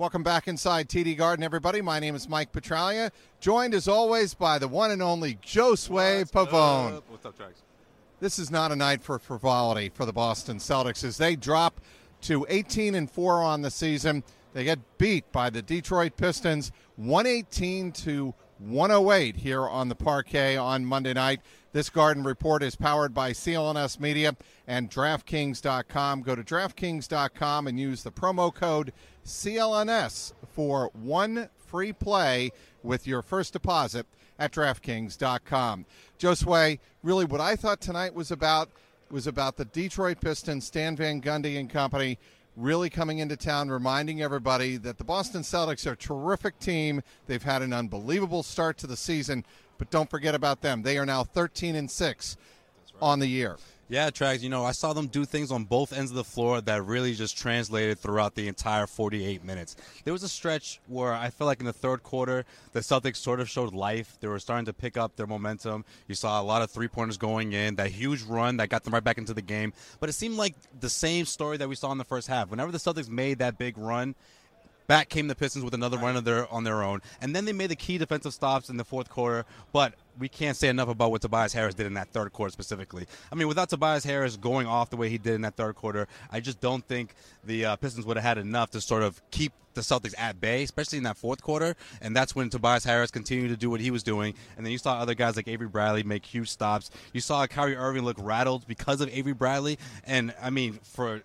Welcome back inside TD Garden, everybody. My name is Mike Petraglia, joined as always by the one and only Josue Pavone. What's up, Trags? This is not a night for frivolity for the Boston Celtics as they drop to 18 and 4 on the season. They get beat by the Detroit Pistons 118 to 108 here on the parquet on Monday night. This Garden Report is powered by CLNS Media and DraftKings.com. Go to DraftKings.com and use the promo code CLNS for one free play with your first deposit at DraftKings.com. Josue, really what I thought tonight was about was about the Detroit Pistons, Stan Van Gundy and company really coming into town, reminding everybody that the Boston Celtics are a terrific team. They've had an unbelievable start to the season, but don't forget about them. They are now 13 and 6 on the year. Yeah, Trags, you know, I saw them do things on both ends of the floor that really just translated throughout the entire 48 minutes. There was a stretch where I felt like in the third quarter, the Celtics sort of showed life. They were starting to pick up their momentum. You saw a lot of three pointers going in, that huge run that got them right back into the game. But it seemed like the same story that we saw in the first half. Whenever the Celtics made that big run, back came the Pistons with another run of their on their own, and then they made the key defensive stops in the fourth quarter. But we can't say enough about what Tobias Harris did in that third quarter specifically. I mean, without Tobias Harris going off the way he did in that third quarter, I just don't think the uh, Pistons would have had enough to sort of keep the Celtics at bay, especially in that fourth quarter. And that's when Tobias Harris continued to do what he was doing. And then you saw other guys like Avery Bradley make huge stops. You saw Kyrie Irving look rattled because of Avery Bradley. And I mean, for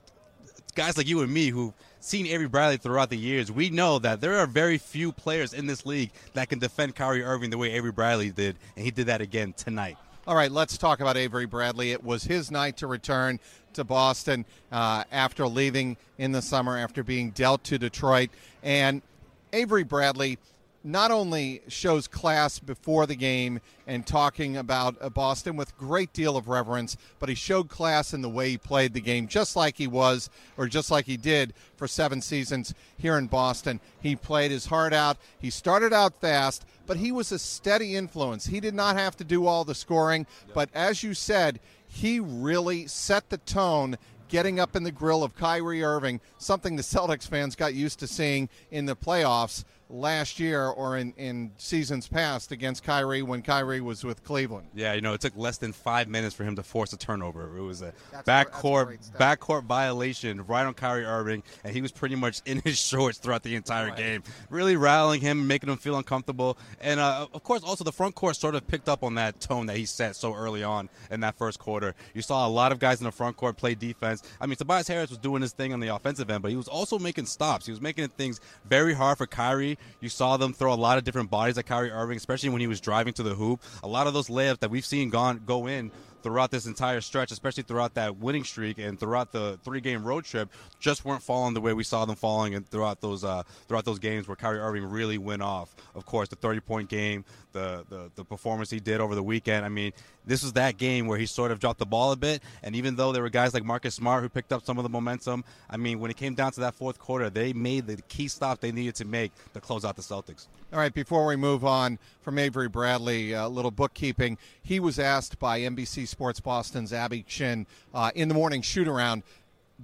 guys like you and me who've seen Avery Bradley throughout the years, we know that there are very few players in this league that can defend Kyrie Irving the way Avery Bradley did, and he did that again tonight. All right, let's talk about Avery Bradley. It was his night to return to Boston uh, after leaving in the summer, after being dealt to Detroit. And Avery Bradley not only shows class before the game and talking about uh, Boston with great deal of reverence, but he showed class in the way he played the game, just like he was, or just like he did for seven seasons here in Boston. He played his heart out. He started out fast, but he was a steady influence. He did not have to do all the scoring, but as you said, he really set the tone getting up in the grill of Kyrie Irving, something the Celtics fans got used to seeing in the playoffs last year or in, in seasons past against Kyrie when Kyrie was with Cleveland. Yeah, you know, it took less than five minutes for him to force a turnover. It was a That's that's backcourt great backcourt violation right on Kyrie Irving, and he was pretty much in his shorts throughout the entire game, really rattling him, making him feel uncomfortable. And uh, of course, also the front court sort of picked up on that tone that he set so early on in that first quarter. You saw a lot of guys in the front court play defense. I mean, Tobias Harris was doing his thing on the offensive end, but he was also making stops. He was making things very hard for Kyrie. You saw them throw a lot of different bodies at Kyrie Irving, especially when he was driving to the hoop. A lot of those layups that we've seen gone go in throughout this entire stretch, especially throughout that winning streak and throughout the three-game road trip, just weren't falling the way we saw them falling and throughout those uh, throughout those games where Kyrie Irving really went off. Of course, the 30-point game, the, the the performance he did over the weekend. I mean, this was that game where he sort of dropped the ball a bit, and even though there were guys like Marcus Smart who picked up some of the momentum, I mean, when it came down to that fourth quarter, they made the key stop they needed to make to close out the Celtics. All right, before we move on from Avery Bradley, a little bookkeeping. He was asked by NBC Sports Boston's Abby Chin uh, in the morning shoot around.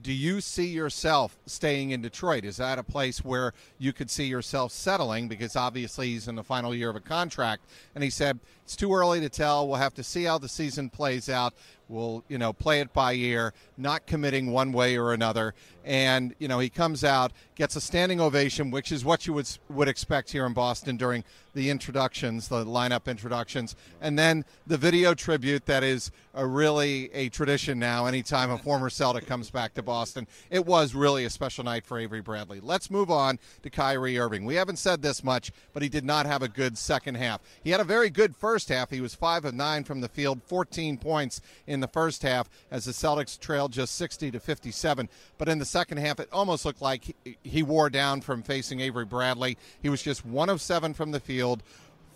Do you see yourself staying in Detroit? Is that a place where you could see yourself settling? Because obviously he's in the final year of a contract. And he said, It's too early to tell. We'll have to see how the season plays out. Will you know play it by ear, not committing one way or another. And you know he comes out, gets a standing ovation, which is what you would would expect here in Boston during the introductions, the lineup introductions, and then the video tribute that is a really a tradition now. Anytime a former Celtic comes back to Boston, it was really a special night for Avery Bradley. Let's move on to Kyrie Irving. We haven't said this much, but he did not have a good second half. He had a very good first half. He was five of nine from the field, 14 points in the first half as the Celtics trailed just 60 to 57. But in the second half, it almost looked like he, he wore down from facing Avery Bradley. He was just one of seven from the field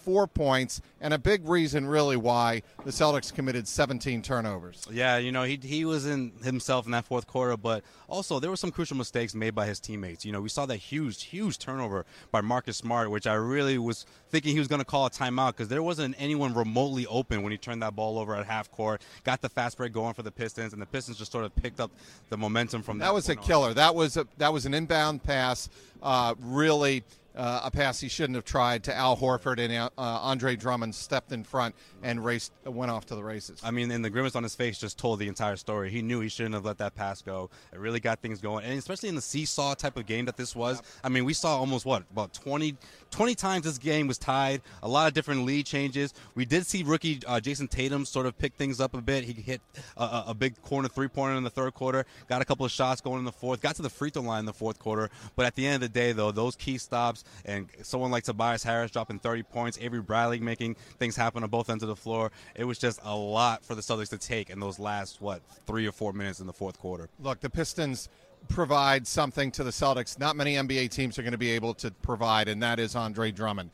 four points, and a big reason, really, why the Celtics committed 17 turnovers. Yeah, you know, he, he was in himself in that fourth quarter, but also there were some crucial mistakes made by his teammates. You know, we saw that huge, huge turnover by Marcus Smart, which I really was thinking he was going to call a timeout because there wasn't anyone remotely open when he turned that ball over at half court, got the fast break going for the Pistons, and the Pistons just sort of picked up the momentum from that. That was a killer. On. That was a, that was an inbound pass. Uh, really uh, a pass he shouldn't have tried to Al Horford, and uh, Andre Drummond stepped in front and raced went off to the races. I mean, and the grimace on his face just told the entire story. He knew he shouldn't have let that pass go. It really got things going, and especially in the seesaw type of game that this was. I mean, we saw almost what about 20, 20 times this game was tied. A lot of different lead changes. We did see rookie uh, Jayson Tatum sort of pick things up a bit. He hit a, a big corner three pointer in the third quarter. Got a couple of shots going in the fourth. Got to the free throw line in the fourth quarter. But at the end of the day, though, those key stops and someone like Tobias Harris dropping 30 points, Avery Bradley making things happen on both ends of the floor. It was just a lot for the Celtics to take in those last what three or four minutes in the fourth quarter. Look, the Pistons provide something to the Celtics not many NBA teams are going to be able to provide, and that is Andre Drummond.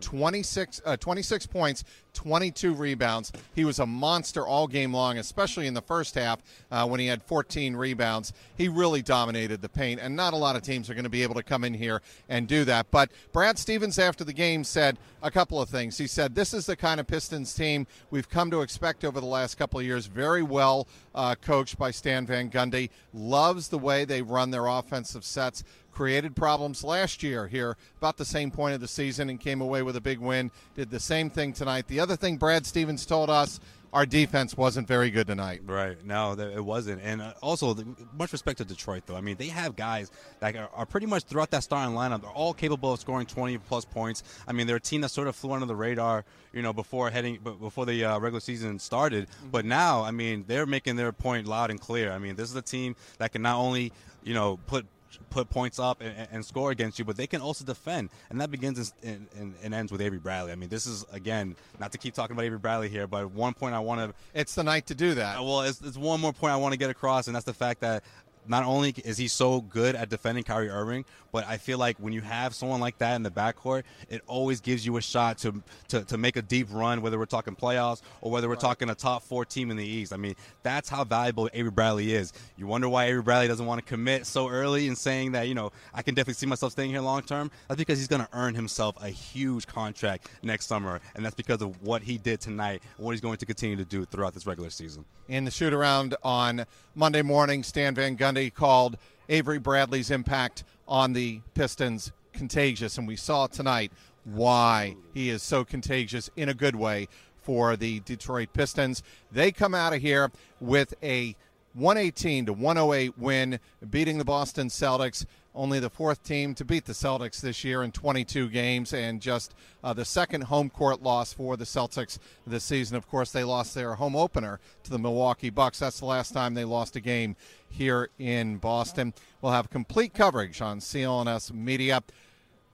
26, uh, 26 points, 22 rebounds. He was a monster all game long, especially in the first half uh, when he had 14 rebounds. He really dominated the paint, and not a lot of teams are going to be able to come in here and do that. But Brad Stevens, after the game, said a couple of things. He said, This is the kind of Pistons team we've come to expect over the last couple of years. Very well uh, coached by Stan Van Gundy. Loves the way they run their offensive sets created problems last year here about the same point of the season and came away with a big win. Did the same thing tonight. The other thing Brad Stevens told us our defense wasn't very good tonight. Right. No, it wasn't. And uh, also, much respect to Detroit, though. I mean, they have guys that are, pretty much throughout that starting lineup. They're all capable of scoring 20 plus points. I mean, they're a team that sort of flew under the radar, you know, before heading before the uh, regular season started. Mm-hmm. But now, I mean, they're making their point loud and clear. I mean, this is a team that can not only you know put put points up and, and, score against you, but they can also defend, and that begins and, and, and, ends with Avery Bradley. I mean, this is again not to keep talking about Avery Bradley here, but one point I want to. It's the night to do that. Uh, well, it's, it's one more point I want to get across, and that's the fact that not only is he so good at defending Kyrie Irving, but I feel like when you have someone like that in the backcourt, it always gives you a shot to to, to make a deep run, whether we're talking playoffs or whether we're talking a top four team in the East. I mean, that's how valuable Avery Bradley is. You wonder why Avery Bradley doesn't want to commit so early and saying that, you know, I can definitely see myself staying here long term. That's because he's going to earn himself a huge contract next summer, and that's because of what he did tonight and what he's going to continue to do throughout this regular season. In the shoot around on Monday morning, Stan Van Gundy called Avery Bradley's impact on the Pistons contagious, and we saw tonight why he is so contagious in a good way for the Detroit Pistons. They come out of here with a 118 to 108 win, beating the Boston Celtics only the fourth team to beat the Celtics this year in 22 games, and just uh, the second home court loss for the Celtics this season. Of course, they lost their home opener to the Milwaukee Bucks. That's the last time they lost a game here in Boston. We'll have complete coverage on CLNS Media.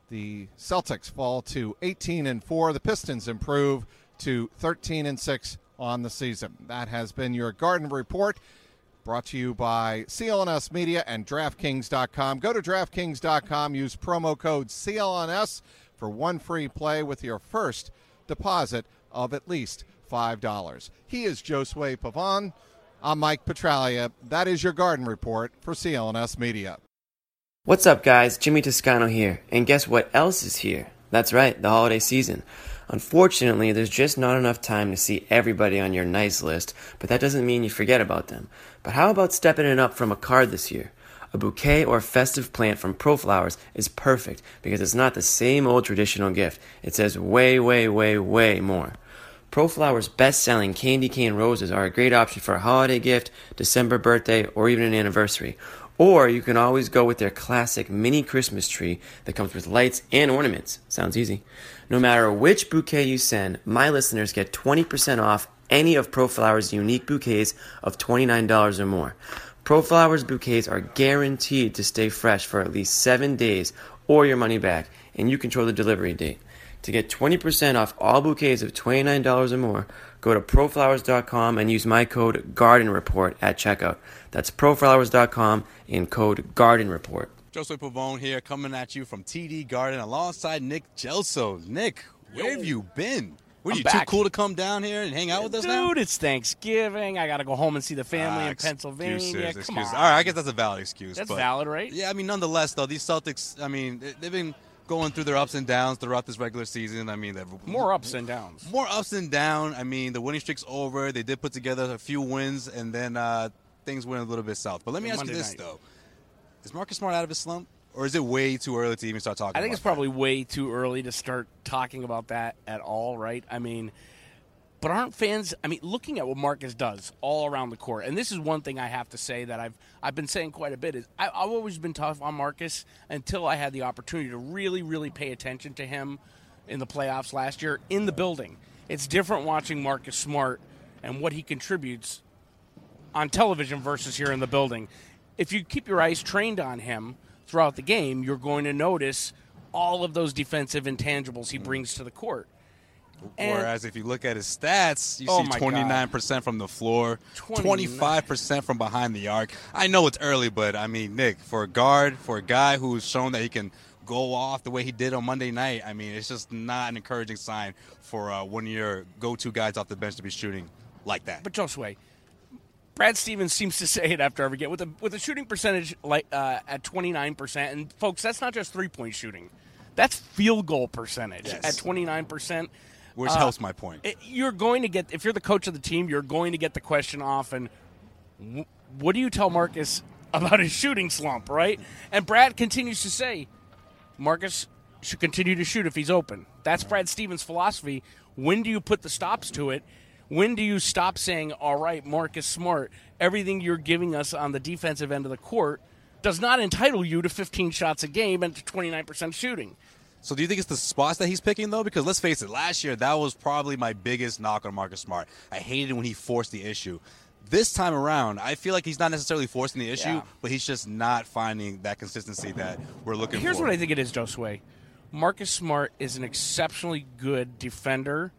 The Celtics fall to 18 and 4. The Pistons improve to 13 and 6 on the season. That has been your Garden Report. Brought to you by CLNS Media and DraftKings.com. Go to DraftKings.com, use promo code CLNS for one free play with your first deposit of at least $5. He is Josue Pavon. I'm Mike Petraglia. That is your garden report for CLNS Media. What's up, guys? Jimmy Toscano here. And guess what else is here? That's right, the holiday season. Unfortunately, there's just not enough time to see everybody on your nice list, but that doesn't mean you forget about them. But how about stepping it up from a card this year? A bouquet or festive plant from ProFlowers is perfect because it's not the same old traditional gift. It says way, way, way, way more. ProFlower's best-selling candy cane roses are a great option for a holiday gift, December birthday, or even an anniversary. Or you can always go with their classic mini Christmas tree that comes with lights and ornaments. Sounds easy. No matter which bouquet you send, my listeners get 20% off any of ProFlower's unique bouquets of $29 or more. ProFlower's bouquets are guaranteed to stay fresh for at least seven days or your money back, and you control the delivery date. To get 20% off all bouquets of $29 or more, go to proflowers.com and use my code GARDENREPORT at checkout. That's proflowers.com and code Garden Report. Josue Pavone here, coming at you from TD Garden alongside Nick Gelso. Nick, where have you been? Were you back. too cool to come down here and hang out with us Dude, now? it's Thanksgiving. I got to go home and see the family Ah, in Pennsylvania. Excuses, Come excuses. on. All right, I guess that's a valid excuse. That's but- valid, right? Yeah, I mean, nonetheless, though, these Celtics, I mean, they- they've been going through their ups and downs throughout this regular season. I mean, they've More ups and downs. more ups and downs. I mean, the winning streak's over. They did put together a few wins, and then uh, things went a little bit south. But let me ask you this, night. though: Is Marcus Smart out of his slump, or is it way too early to even start talking? I think it's probably way too early to start talking about that at all, right? I mean, but aren't fans? I mean, looking at what Marcus does all around the court, and this is one thing I have to say that I've I've been saying quite a bit is I, I've always been tough on Marcus until I had the opportunity to really, really pay attention to him in the playoffs last year in the building. It's different watching Marcus Smart and what he contributes on television versus here in the building. If you keep your eyes trained on him throughout the game, you're going to notice all of those defensive intangibles he brings to the court. And- Whereas if you look at his stats, you Oh see 29% from the floor, 29. 25% from behind the arc. I know it's early, but I mean, Nick, for a guard, for a guy who's shown that he can go off the way he did on Monday night, I mean, it's just not an encouraging sign for uh, one of your go-to guys off the bench to be shooting like that. But Josue, Brad Stevens seems to say it after every game with a with a shooting percentage like uh, at 29 percent. And folks, that's not just three point shooting; that's field goal percentage Yes. at 29 percent. Which helps my point. it- you're going to get if you're the coach of the team, you're going to get the question often. "Wh- What do you tell Marcus about his shooting slump, right? And Brad continues to say, Marcus should continue to shoot if he's open. That's Brad Stevens' philosophy. When do you put the stops to it? When do you stop saying, "All right, Marcus Smart, everything you're giving us on the defensive end of the court does not entitle you to 15 shots a game and to 29% shooting." So do you think it's the spots that he's picking though? Because let's face it, last year that was probably my biggest knock on Marcus Smart. I hated when he forced the issue. This time around, I feel like he's not necessarily forcing the issue, Yeah. but he's just not finding that consistency that we're looking Here's for. Here's what I think it is, Josue. Marcus Smart is an exceptionally good defender.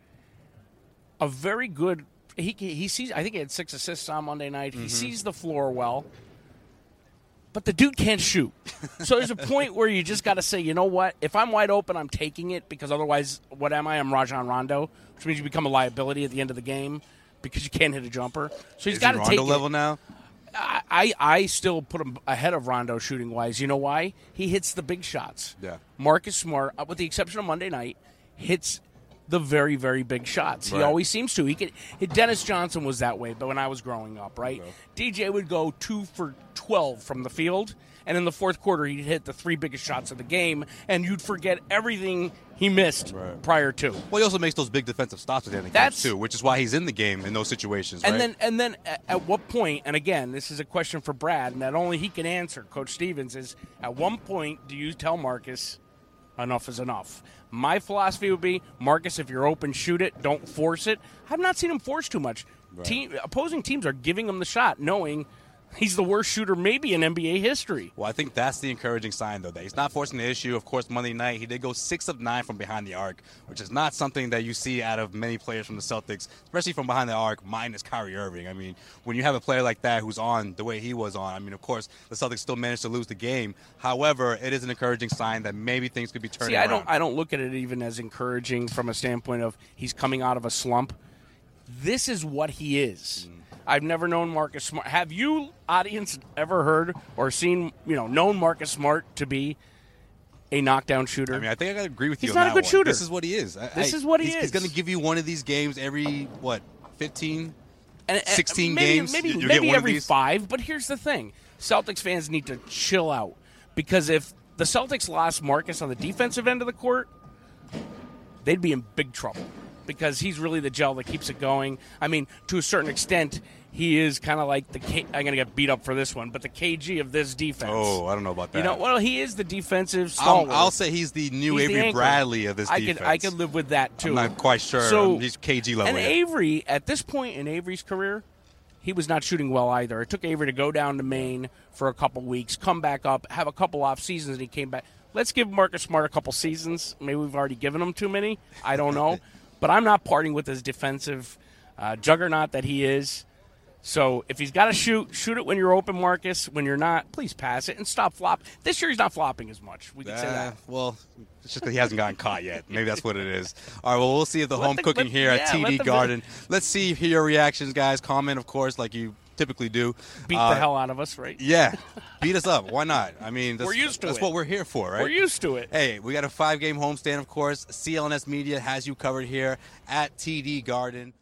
A very good. He he sees. I think he had six assists on Monday night. Mm-hmm. He sees the floor well. But the dude can't shoot. So there's a point where you just got to say, you know what? If I'm wide open, I'm taking it because otherwise, what am I? I'm Rajon Rondo, which means you become a liability at the end of the game because you can't hit a jumper. So he's got he to take Rondo it. level now? I, I I still put him ahead of Rondo shooting wise. You know why? He hits the big shots. Yeah. Marcus Smart, uh, with the exception of Monday night, hits the very very big shots. He always seems to. He could. Dennis Johnson was that way, but when I was growing up, right? DJ would go two for twelve from the field, and in the fourth quarter, he'd hit the three biggest shots of the game, and you'd forget everything he missed Right. prior to. Well, he also makes those big defensive stops at the end of That's- games too, which is why he's in the game in those situations. And right? then, and then, at, at what point? And again, this is a question for Brad, and that only he can answer. Coach Stevens is: At one point, do you tell Marcus, enough is enough? My philosophy would be, Marcus, if you're open, shoot it. Don't force it. I've not seen him force too much. Team, opposing teams are giving him the shot, knowing he's the worst shooter maybe in NBA history. Well, I think that's the encouraging sign, though, that he's not forcing the issue. Of course, Monday night, he did go six of nine from behind the arc, which is not something that you see out of many players from the Celtics, especially from behind the arc, minus Kyrie Irving. I mean, when you have a player like that who's on the way he was on, I mean, of course, the Celtics still managed to lose the game. However, it is an encouraging sign that maybe things could be turning See, I around. don't, I don't look at it even as encouraging from a standpoint of he's coming out of a slump. This is what he is. Mm. I've never known Marcus Smart. Have you, audience, ever heard or seen, you know, known Marcus Smart to be a knockdown shooter? I mean, I think I gotta agree with you. He's not a good one. shooter. This is what he is. I- This I- is what he he's, He's going to give you one of these games every what, fifteen? And- and 16 maybe, games, maybe, you- you get maybe every five. But here's the thing: Celtics fans need to chill out because if the Celtics lost Marcus on the defensive end of the court, they'd be in big trouble because he's really the gel that keeps it going. I mean, to a certain extent, he is kind of like the. K- I'm going to get beat up for this one, but the KG of this defense. Oh, I don't know about that. You know, well, he is the defensive I'll, stalwart. I'll say he's the new He's Avery anchor. Bradley of this I defense. could I could live with that too. I'm not quite sure. So He's KG level And yet. Avery, at this point in Avery's career, he was not shooting well either. It took Avery to go down to Maine for a couple weeks, come back up, have a couple off seasons, and he came back. Let's give Marcus Smart a couple seasons. Maybe we've already given him too many. I don't know, but I'm not parting with his defensive uh, juggernaut that he is. So if he's got to shoot, shoot it when you're open, Marcus. When you're not, please pass it and stop flop. This year he's not flopping as much. We can say Uh, that. well, it's just that he hasn't gotten caught yet. Maybe that's what it is. All right, well, we'll see if the Let home the- cooking let- here yeah, at TD Garden. Let's see your reactions, guys. Comment, of course, like you typically do. Beat Uh, the hell out of us, right? Yeah, beat us up. Why not? I mean, that's, We're used to That's it. what we're here for, right? We're used to it. Hey, we got a five-game homestand, of course. CLNS Media has you covered here at TD Garden.